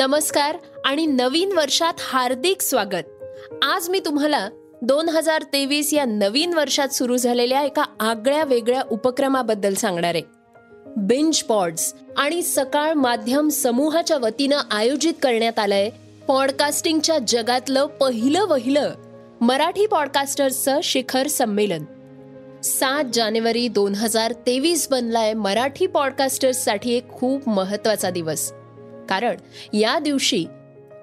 नमस्कार आणि नवीन वर्षात हार्दिक स्वागत. आज मी तुम्हाला दोन हजार तेवीस या नवीन वर्षात सुरू झालेल्या एका आगळ्या वेगळ्या उपक्रमाबद्दल सांगणार आहे. बिंज पॉड्स आणि सकाळ माध्यम समूहाच्या वतीनं आयोजित करण्यात आलंय पॉडकास्टिंगच्या जगातलं पहिलं वहिलं मराठी पॉडकास्टर्सचं शिखर संमेलन. सात जानेवारी दोन हजार तेवीस बनलाय मराठी पॉडकास्टर्ससाठी एक खूप महत्त्वाचा दिवस. कारण या दिवशी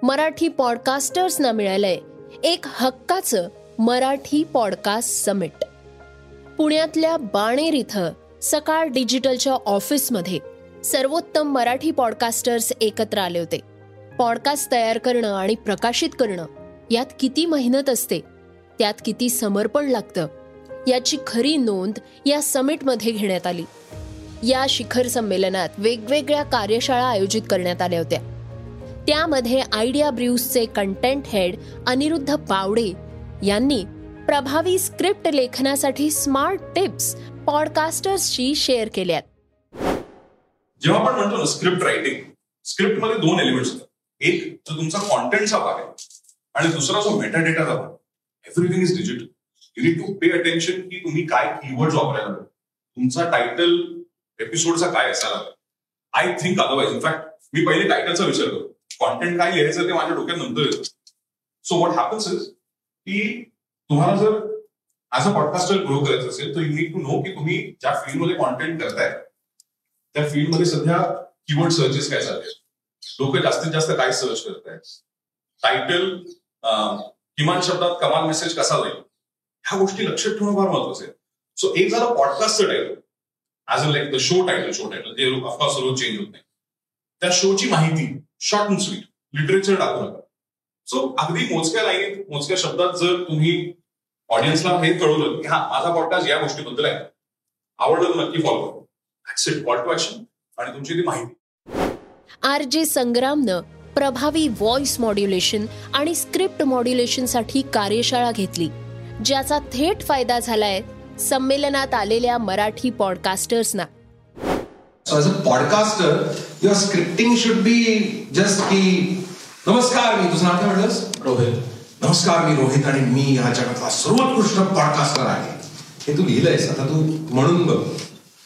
मराठी पॉडकास्टर्सना मिळालंय एक हक्काचं मराठी पॉडकास्ट समिट. पुण्यातल्या बाणेर इथं सकाळ डिजिटलच्या ऑफिसमध्ये सर्वोत्तम मराठी पॉडकास्टर्स एकत्र आले होते. पॉडकास्ट तयार करणं आणि प्रकाशित करणं यात किती मेहनत असते त्यात किती समर्पण लागतं याची खरी नोंद या समिटमध्ये घेण्यात आली. या शिखर संमेलनात वेगवेगळ्या कार्यशाळा आयोजित करण्यात आल्या होत्या. त्यामध्ये आयडिया ब्र्यूजचे कंटेंट हेड अनिरुद्ध पावडे यांनी प्रभावी स्क्रिप्ट लेखनासाठी स्मार्ट टिप्स पॉडकास्टर्सशी शेअर केल्यात. जेव्हा आपण म्हणतो ना स्क्रिप्ट रायटिंग स्क्रिप्टमध्ये दोन एलिमेंट्स होतात. एक जो तुमचा कॉन्टेंटचा भाग आहे आणि दुसरा जो मेटा डेटाचा भाग everything is digital you need to pay attention की तुम्ही काय कीवर्ड वापरायला तुमचा टायटल एपिसोडचा काय असायला I think otherwise in fact मी पहिले टायटलचा विचार करतो. कॉन्टेंट काय लिहायचं ते माझ्या डोक्यात नंतर येतं. सो व्हॉट हॅपन्स इज की तुम्हाला जर ऍज अ पॉडकास्टर ग्रो करायचं असेल तर यू नीड टू नो की तुम्ही ज्या फील्डमध्ये कॉन्टेंट करताय त्या फील्डमध्ये सध्या कीवर्ड सर्चेस काय चालले लोक जास्तीत जास्त काय सर्च करतायत? टायटल किमान शब्दात कमाल मेसेज कसा जाईल? ह्या गोष्टी लक्षात ठेवणं फार महत्वाचं आहे. सो एक झालं पॉडकास्टचं title as a like the show title show title जे ऑफकोर्स रोज चेंज होत नाही त्या शोची माहिती शॉर्ट अँड स्वीट लिटरेचर टाकू नका सो अगदी मोजक्या लाईनीत मोजक्या शब्दात जर तुम्ही ऑडियन्सला हे कळवलं की हा माझा पॉडकास्ट या गोष्टीबद्दल आहे. आवडलं नक्की फॉलो करा. कॉल टू ऍक्शन आणि तुमची ती माहिती. आर जे संग्रामनं प्रभावी व्हॉइस मॉड्युलेशन आणि स्क्रिप्ट मॉड्युलेशनसाठी कार्यशाळा घेतली ज्याचा थेट फायदा झालाय संमेलनात आलेल्या Marathi पॉडकास्टर्सना. So as a podcaster, your scripting should be just की नमस्कार मी तुझं नाव काय म्हटलंस? रोहित. नमस्कार मी रोहित आणि मी ह्या जगातला सर्वोत्कृष्ट पॉडकास्टर आहे. हे तू लिहिलंयस आता तू म्हणून बघ.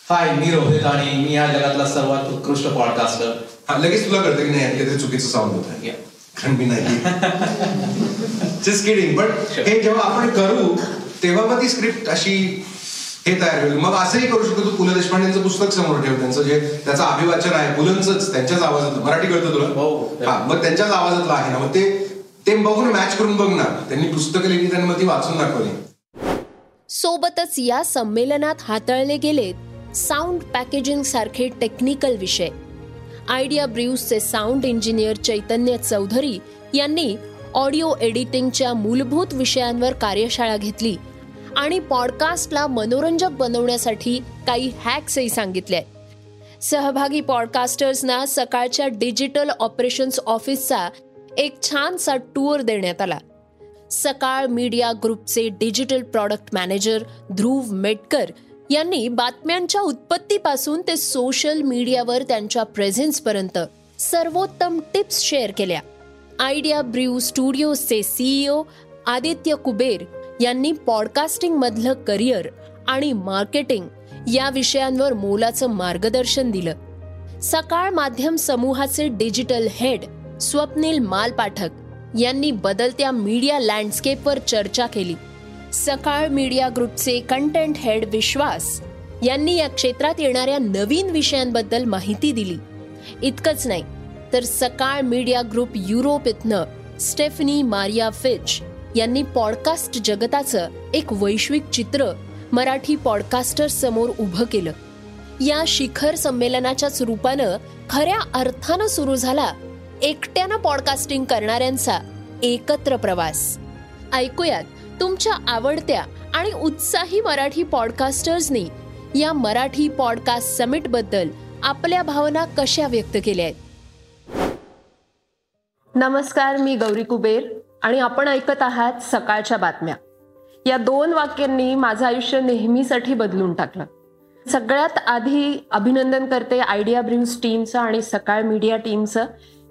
हाय मी रोहित आणि मी या जगातला सर्वात उत्कृष्ट पॉडकास्टर हा लगेच तुला कळतं की नाही यातलं ते चुकीचं साऊंड होत आहे. कारण मी नाही जस्ट किडिंग बट हे जेव्हा आपण करू तेव्हा मग ती स्क्रिप्ट अशी हे तयार होईल मग असंही करू शकतो तू. पु ल देशपांडेंचं पुस्तक समोर ठेव. त्यांचं जे त्याचं अभिवाचन आहे पुलंच त्यांच्याच आवाजात मराठी कळतं तुला? हो, हो. हा मग त्यांच्याच आवाजातलं आहे ना. मग ते ते बघून मॅच करून बघ ना त्यांनी पुस्तकं लिहिली त्यांनी मग ती वाचून दाखवली. सोबतच या संमेलनात हाताळले गेलेत साऊंड पॅकेजिंग सारखे टेक्निकल विषय. आयडिया ब्र्यूजचे साऊंड इंजिनियर चैतन्य चौधरी यांनी ऑडिओ एडिटिंगच्या मूलभूत विषयांवर कार्यशाळा घेतली. आणि पॉडकास्टला मनोरंजक बनवण्यासाठी काही हॅक्सही सांगितले सहभागी पॉडकास्टर्सना सकाळच्या डिजिटल ऑपरेशन्स ऑफिसचा एक छानसा टूर देण्यात आला. सकाळ मीडिया ग्रुपचे digital product manager Dhruv Metkar यांनी बातम्यांच्या उत्पत्तीपासून ते सोशल मीडियावर त्यांच्या प्रेझेन्सपर्यंत सर्वोत्तम टिप्स शेअर केल्या. आयडिया ब्र्यू स्टुडिओजचे सीईओ आदित्य कुबेर यांनी पॉडकास्टिंगमधलं करिअर आणि मार्केटिंग या विषयांवर मोलाचं मार्गदर्शन दिलं. सकाळ माध्यम समूहाचे डिजिटल हेड स्वप्नील मालपाठक यांनी बदलत्या मीडिया लँडस्केपवर चर्चा केली. सकाळ मीडिया ग्रुपचे कंटेंट हेड विश्वास यांनी या क्षेत्रात येणाऱ्या नवीन विषयांबद्दल माहिती दिली. इतकंच नाही तर सकाळ मीडिया ग्रुप युरोप इथनं स्टेफनी मारिया फिच यांनी पॉडकास्ट जगताचं एक वैश्विक चित्र मराठी पॉडकास्टर समोर उभं केलं. या शिखर संमेलनाच्याच रूपानं खऱ्या अर्थानं सुरू झाला एकट्यानं पॉडकास्टिंग करणाऱ्यांचा एकत्र प्रवास. ऐकूयात तुमच्या आवडत्या आणि उत्साही मराठी पॉडकास्टर्सनी या मराठी पॉडकास्ट समिटबद्दल आपल्या भावना कशा व्यक्त केल्या आहेत? नमस्कार मी गौरी कुबेर. आणि आपण ऐकत आहात सकाळच्या बातम्या. या दोन वाक्यांनी माझं आयुष्य नेहमीसाठी बदलून टाकलं. सगळ्यात आधी अभिनंदन करते आयडिया ब्रिम्स टीमचं आणि सकाळ मीडिया टीमचं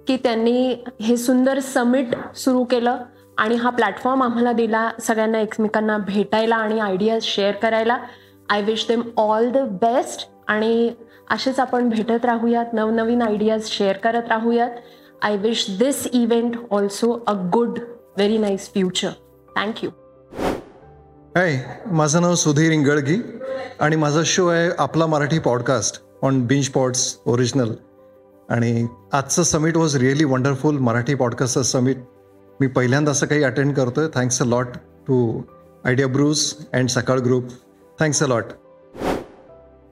की त्यांनी हे सुंदर समिट सुरू केलं आणि हा प्लॅटफॉर्म आम्हाला दिला सगळ्यांना एकमेकांना भेटायला आणि आयडियाज शेअर करायला. I wish them all the best आणि असेच आपण भेटत राहूयात नवनवीन आयडियाज शेअर करत राहूयात. I wish this event also a good very nice future thank you hi माझं नाव सुधीर इंगळगी आणि माझा शो आहे आपला Marathi podcast on Binge Pods original आणि आजचं summit was really wonderful Marathi पॉडकास्टचं summit मी पहिल्यांदा असं काही अटेंड करतोय. Thanks a lot to Idea Brews and Sakal group thanks a lot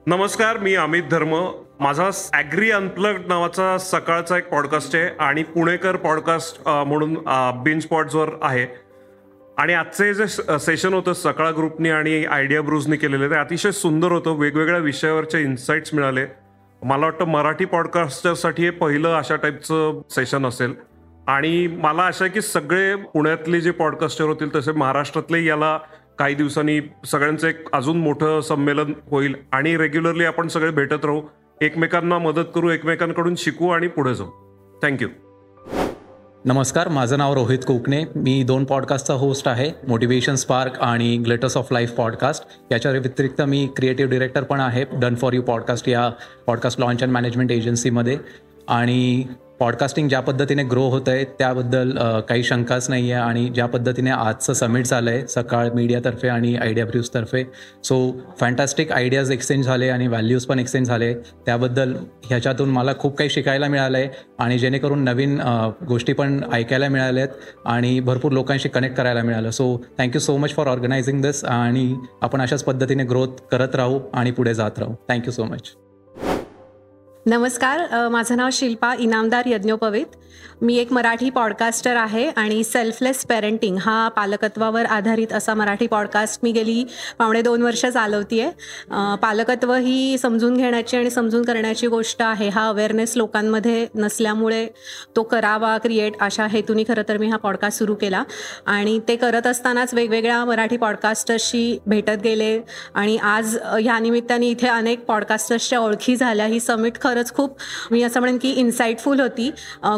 नमस्कार मी अमित धर्म. माझा ॲग्री अनप्लग्ड नावाचा सकाळचा एक पॉडकास्ट आहे आणि पुणेकर पॉडकास्ट म्हणून बिन स्पॉट्सवर आहे. आणि आजचे जे सेशन होतं सकाळ ग्रुपनी आणि आयडिया ब्रूजनी केलेलं ते अतिशय सुंदर होतं. वेगवेगळ्या विषयावरचे इन्साइट्स मिळाले. मला वाटतं मराठी पॉडकास्टरसाठी हे पहिलं अशा टाईपचं सेशन असेल. आणि मला आशा आहे की सगळे पुण्यातले जे पॉडकास्टर होतील तसे महाराष्ट्रातले याला काही दिवसांनी सगळ्यांचं एक अजून मोठं संमेलन होईल. आणि रेग्युलरली आपण सगळे भेटत राहू. एकमेकांना मदत करू एकमेकांकडून शिकू आणि पुढे जाऊ. थँक्यू नमस्कार माझं नाव रोहित कोकणे. मी दोन पॉडकास्टचा होस्ट आहे मोटिवेशन स्पार्क आणि ग्लेटर्स ऑफ लाईफ पॉडकास्ट याच्या व्यतिरिक्त मी क्रिएटिव्ह डिरेक्टर पण आहे डन फॉर यू पॉडकास्ट या पॉडकास्ट लॉन्च अँड मॅनेजमेंट एजन्सीमध्ये आणि पॉडकास्टिंग ज्या पद्धतीने ग्रो होत आहे त्याबद्दल काही शंकाच नाही आहे आणि ज्या पद्धतीने आजचं समिट झालं आहे सकाळ मीडियातर्फे आणि आयडिया ब्र्यूजतर्फे सो फॅन्टॅस्टिक आयडियाज एक्सचेंज झाले आणि व्हॅल्यूज पण एक्सचेंज झाले. त्याबद्दल ह्याच्यातून मला खूप काही शिकायला मिळालं आहे आणि जेणेकरून नवीन गोष्टी पण ऐकायला मिळाल्या आहेत आणि भरपूर लोकांशी कनेक्ट करायला मिळालं. So thank you so much for organising this आणि आपण अशाच पद्धतीने ग्रोथ करत राहू आणि पुढे जात राहू. थँक्यू सो मच नमस्कार माझं नाव शिल्पा इनामदार यज्ञोपवित. मी एक मराठी पॉडकास्टर आहे आणि सेल्फलेस पेरेंटिंग हा पालकत्वावर आधारित असा मराठी पॉडकास्ट मी गेली पावणे दोन वर्ष चालवती आहे पालकत्व ही समजून घेण्याची आणि समजून करण्याची गोष्ट आहे हा अवेअरनेस लोकांमध्ये नसल्यामुळे तो करावा क्रिएट अशा हेतूनी खरं तर मी हा पॉडकास्ट सुरू केला. आणि ते करत असतानाच वेगवेगळ्या मराठी पॉडकास्टर्सशी भेटत गेले. आणि आज ह्या निमित्ताने इथे अनेक पॉडकास्टर्सच्या ओळखी झाल्या. ही समिट खरंच खूप मी असं म्हणेन की इन्साइटफुल होती.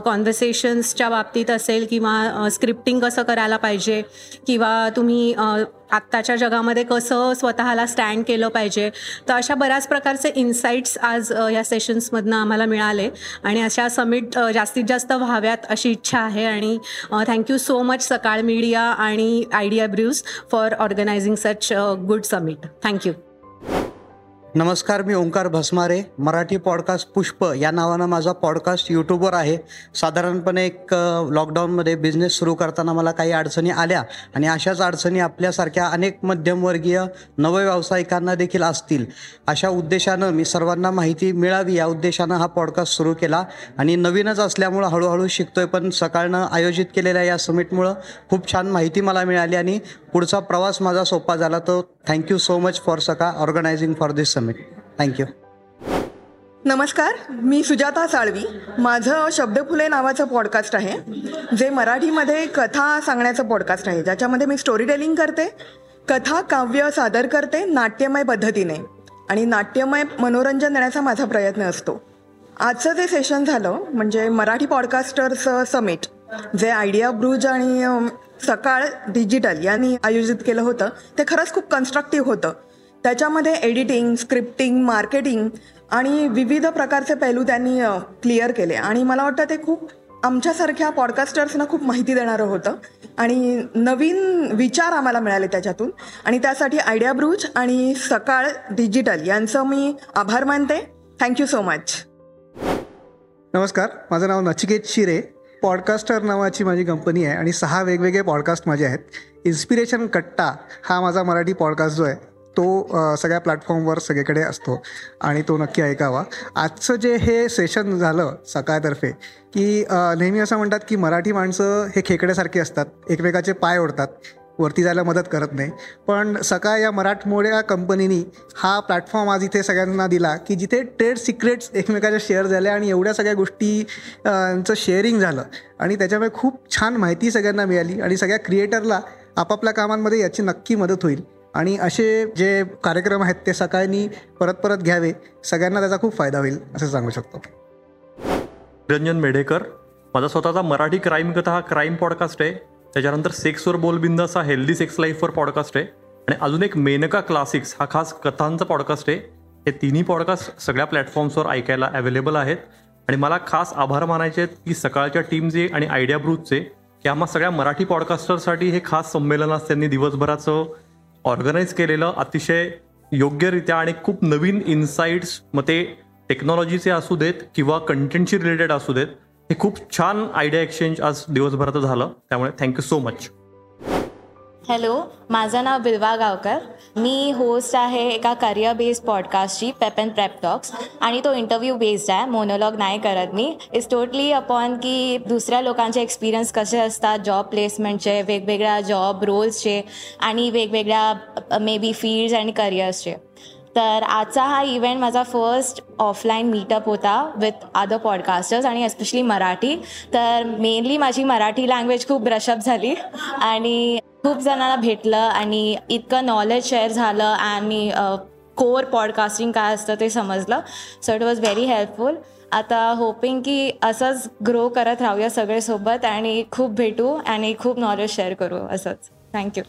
कॉन्व्हर्सेशन्सच्या बाबतीत असेल किंवा स्क्रिप्टिंग कसं करायला पाहिजे किंवा तुम्ही आत्ताच्या जगामध्ये कसं स्वतःला स्टँड केलं पाहिजे तर अशा बऱ्याच प्रकारचे इन्साइट्स आज या सेशन्समधनं आम्हाला मिळाले. आणि अशा समिट जास्तीत जास्त व्हाव्यात अशी इच्छा आहे. आणि thank you so much Sakal media आणि Idea Brews for organizing such good summit thank you नमस्कार मी ओंकार भस्मारे मराठी पॉडकास्ट पुष्प या नावानं माझा पॉडकास्ट यूट्यूबवर आहे. साधारणपणे एक लॉकडाऊनमध्ये बिझनेस सुरू करताना मला काही अडचणी आल्या आणि अशाच अडचणी आपल्यासारख्या अनेक मध्यमवर्गीय नवव्यावसायिकांना देखील असतील. अशा उद्देशानं मी सर्वांना माहिती मिळावी या उद्देशानं हा पॉडकास्ट सुरू केला आणि नवीनच असल्यामुळं हळूहळू शिकतोय पण सकाळनं आयोजित केलेल्या या समिटमुळं खूप छान माहिती मला मिळाली आणि पुढचा प्रवास माझा सोपा झाला. तो thank you so much for सका organising for this summit thank you नमस्कार मी सुजाता साळवी. माझं शब्दफुले नावाचं पॉडकास्ट आहे जे मराठीमध्ये कथा सांगण्याचं पॉडकास्ट आहे. ज्याच्यामध्ये मी स्टोरी टेलिंग करते कथा काव्य सादर करते नाट्यमय पद्धतीने. आणि नाट्यमय मनोरंजन देण्याचा माझा प्रयत्न असतो. आजचं जे सेशन झालं म्हणजे मराठी पॉडकास्टर्स समिट जे आयडिया ब्रूज आणि सकाळ डिजिटल यांनी आयोजित केलं होतं ते खरंच खूप कन्स्ट्रक्टिव्ह होतं. त्याच्यामध्ये एडिटिंग स्क्रिप्टिंग मार्केटिंग आणि विविध प्रकारचे पैलू त्यांनी क्लिअर केले. आणि मला वाटतं ते खूप आमच्यासारख्या पॉडकास्टर्सना खूप माहिती देणारं होतं. आणि नवीन विचार आम्हाला मिळाले त्याच्यातून. आणि त्यासाठी आयडिया ब्रूज आणि सकाळ डिजिटल यांचं मी आभार मानते. थँक्यू सो मच नमस्कार. माझं नाव नचिकेत शिरे. पॉडकास्टर नावाची माझी कंपनी आहे आणि सहा वेगवेगळे पॉडकास्ट माझे आहेत. इन्स्पिरेशन कट्टा हा माझा मराठी पॉडकास्ट जो आहे तो सगळ्या प्लॅटफॉर्मवर सगळीकडे असतो आणि तो नक्की ऐकावा. आजचं जे हे सेशन झालं सकाळतर्फे की नेहमी असं म्हणतात की मराठी माणसं हे खेकड्यासारखे असतात एकमेकाचे पाय ओढतात वरती जायला मदत करत नाही. पण सकाळ या मराठमोळ्या कंपनीनी हा प्लॅटफॉर्म आज इथे सगळ्यांना दिला की जिथे ट्रेड सिक्रेट्स एकमेकाच्या शेअर झाल्या आणि एवढ्या सगळ्या गोष्टींचं शेअरिंग झालं. आणि त्याच्यामुळे खूप छान माहिती सगळ्यांना मिळाली आणि सगळ्या क्रिएटरला आपापल्या कामांमध्ये याची नक्की मदत होईल. आणि असे जे कार्यक्रम आहेत ते सकाळनी परत परत घ्यावे. सगळ्यांना त्याचा खूप फायदा होईल असं सांगू शकतो. रंजन मेढेकर माझा स्वतःचा मराठी क्राईम कथा हा क्राईम पॉडकास्ट आहे. त्याच्यानंतर सेक्सवर बोलबिंद असा हेल्दी सेक्स लाईफवर पॉडकास्ट आहे. आणि अजून एक मेनका क्लासिक्स हा खास कथांचा पॉडकास्ट आहे. हे तिन्ही पॉडकास्ट सगळ्या प्लॅटफॉर्म्सवर ऐकायला अवेलेबल आहेत. आणि मला खास आभार मानायचे आहेत की सकाळच्या टीमचे आणि आयडिया ब्रूथचे की आम्हा सगळ्या मराठी पॉडकास्टरसाठी हे खास संमेलन आज त्यांनी दिवसभराचं ऑर्गनाईज केलेलं अतिशय योग्यरित्या आणि खूप नवीन इन्साइट्स मग ते टेक्नॉलॉजीचे असू देत किंवा कंटेंटशी रिलेटेड असू देत हे खूप छान आयडिया एक्सचेंज आज दिवसभरात झालं. त्यामुळे थँक्यू सो मच. हॅलो माझं नाव बिल्वा गावकर. मी होस्ट आहे एका करिअर बेस्ड पॉडकास्टची पेप अँड प्रेप टॉक्स आणि तो इंटरव्ह्यू बेस्ड आहे मोनोलॉग नाही करत मी. इट्स टोटली अपॉन की दुसऱ्या लोकांचे एक्सपिरियन्स कसे असतात जॉब प्लेसमेंटचे वेगवेगळ्या जॉब रोल्सचे आणि वेगवेगळ्या मे बी फील्ड्स अँड करिअर्सचे तर आजचा हा इव्हेंट माझा फर्स्ट ऑफलाईन मीटअप होता विथ अदर पॉडकास्टर्स आणि एस्पेशली मराठी. तर मेनली माझी मराठी लँग्वेज खूप ब्रशअप झाली. आणि खूप जणांना भेटलं आणि इतकं नॉलेज शेअर झालं आणि कोर पॉडकास्टिंग काय असतं ते समजलं. So it was very helpful आता होपिंग की असंच ग्रो करत राहूया सगळे सोबत आणि खूप भेटू आणि खूप नॉलेज शेअर करू असंच. थँक्यू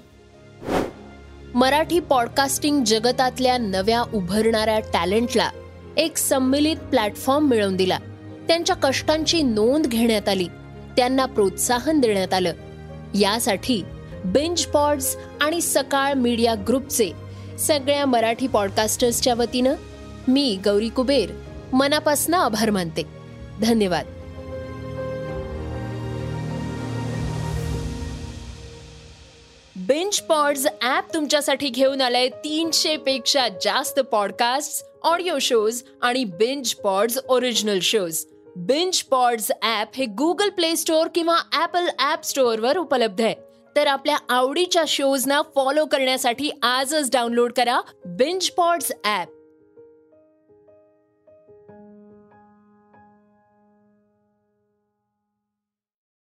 मराठी पॉडकास्टिंग जगतातल्या नव्या उभरणाऱ्या टॅलेंटला एक संमिलित प्लॅटफॉर्म मिळवून दिला. त्यांच्या कष्टांची नोंद घेण्यात आली. त्यांना प्रोत्साहन देण्यात आलं. यासाठी बेंच पॉड्स आणि सकाळ मीडिया ग्रुपचे सगळ्या मराठी पॉडकास्टर्सच्या वतीनं मी गौरी कुबेर मनापासून आभार मानते. धन्यवाद. बेंच पॉड्स ऍप तुमच्यासाठी घेऊन आलंय तीनशे पेक्षा जास्त पॉडकास्ट ऑडिओ शोज आणि Binge Pods original shows Binge Pods app हे गुगल प्ले स्टोअर किंवा ऍपल ऍप स्टोअरवर उपलब्ध आहे. तर आपल्या आवडीच्या शोजना फॉलो करण्यासाठी आजच डाउनलोड करा बिंज पॉड्स ॲप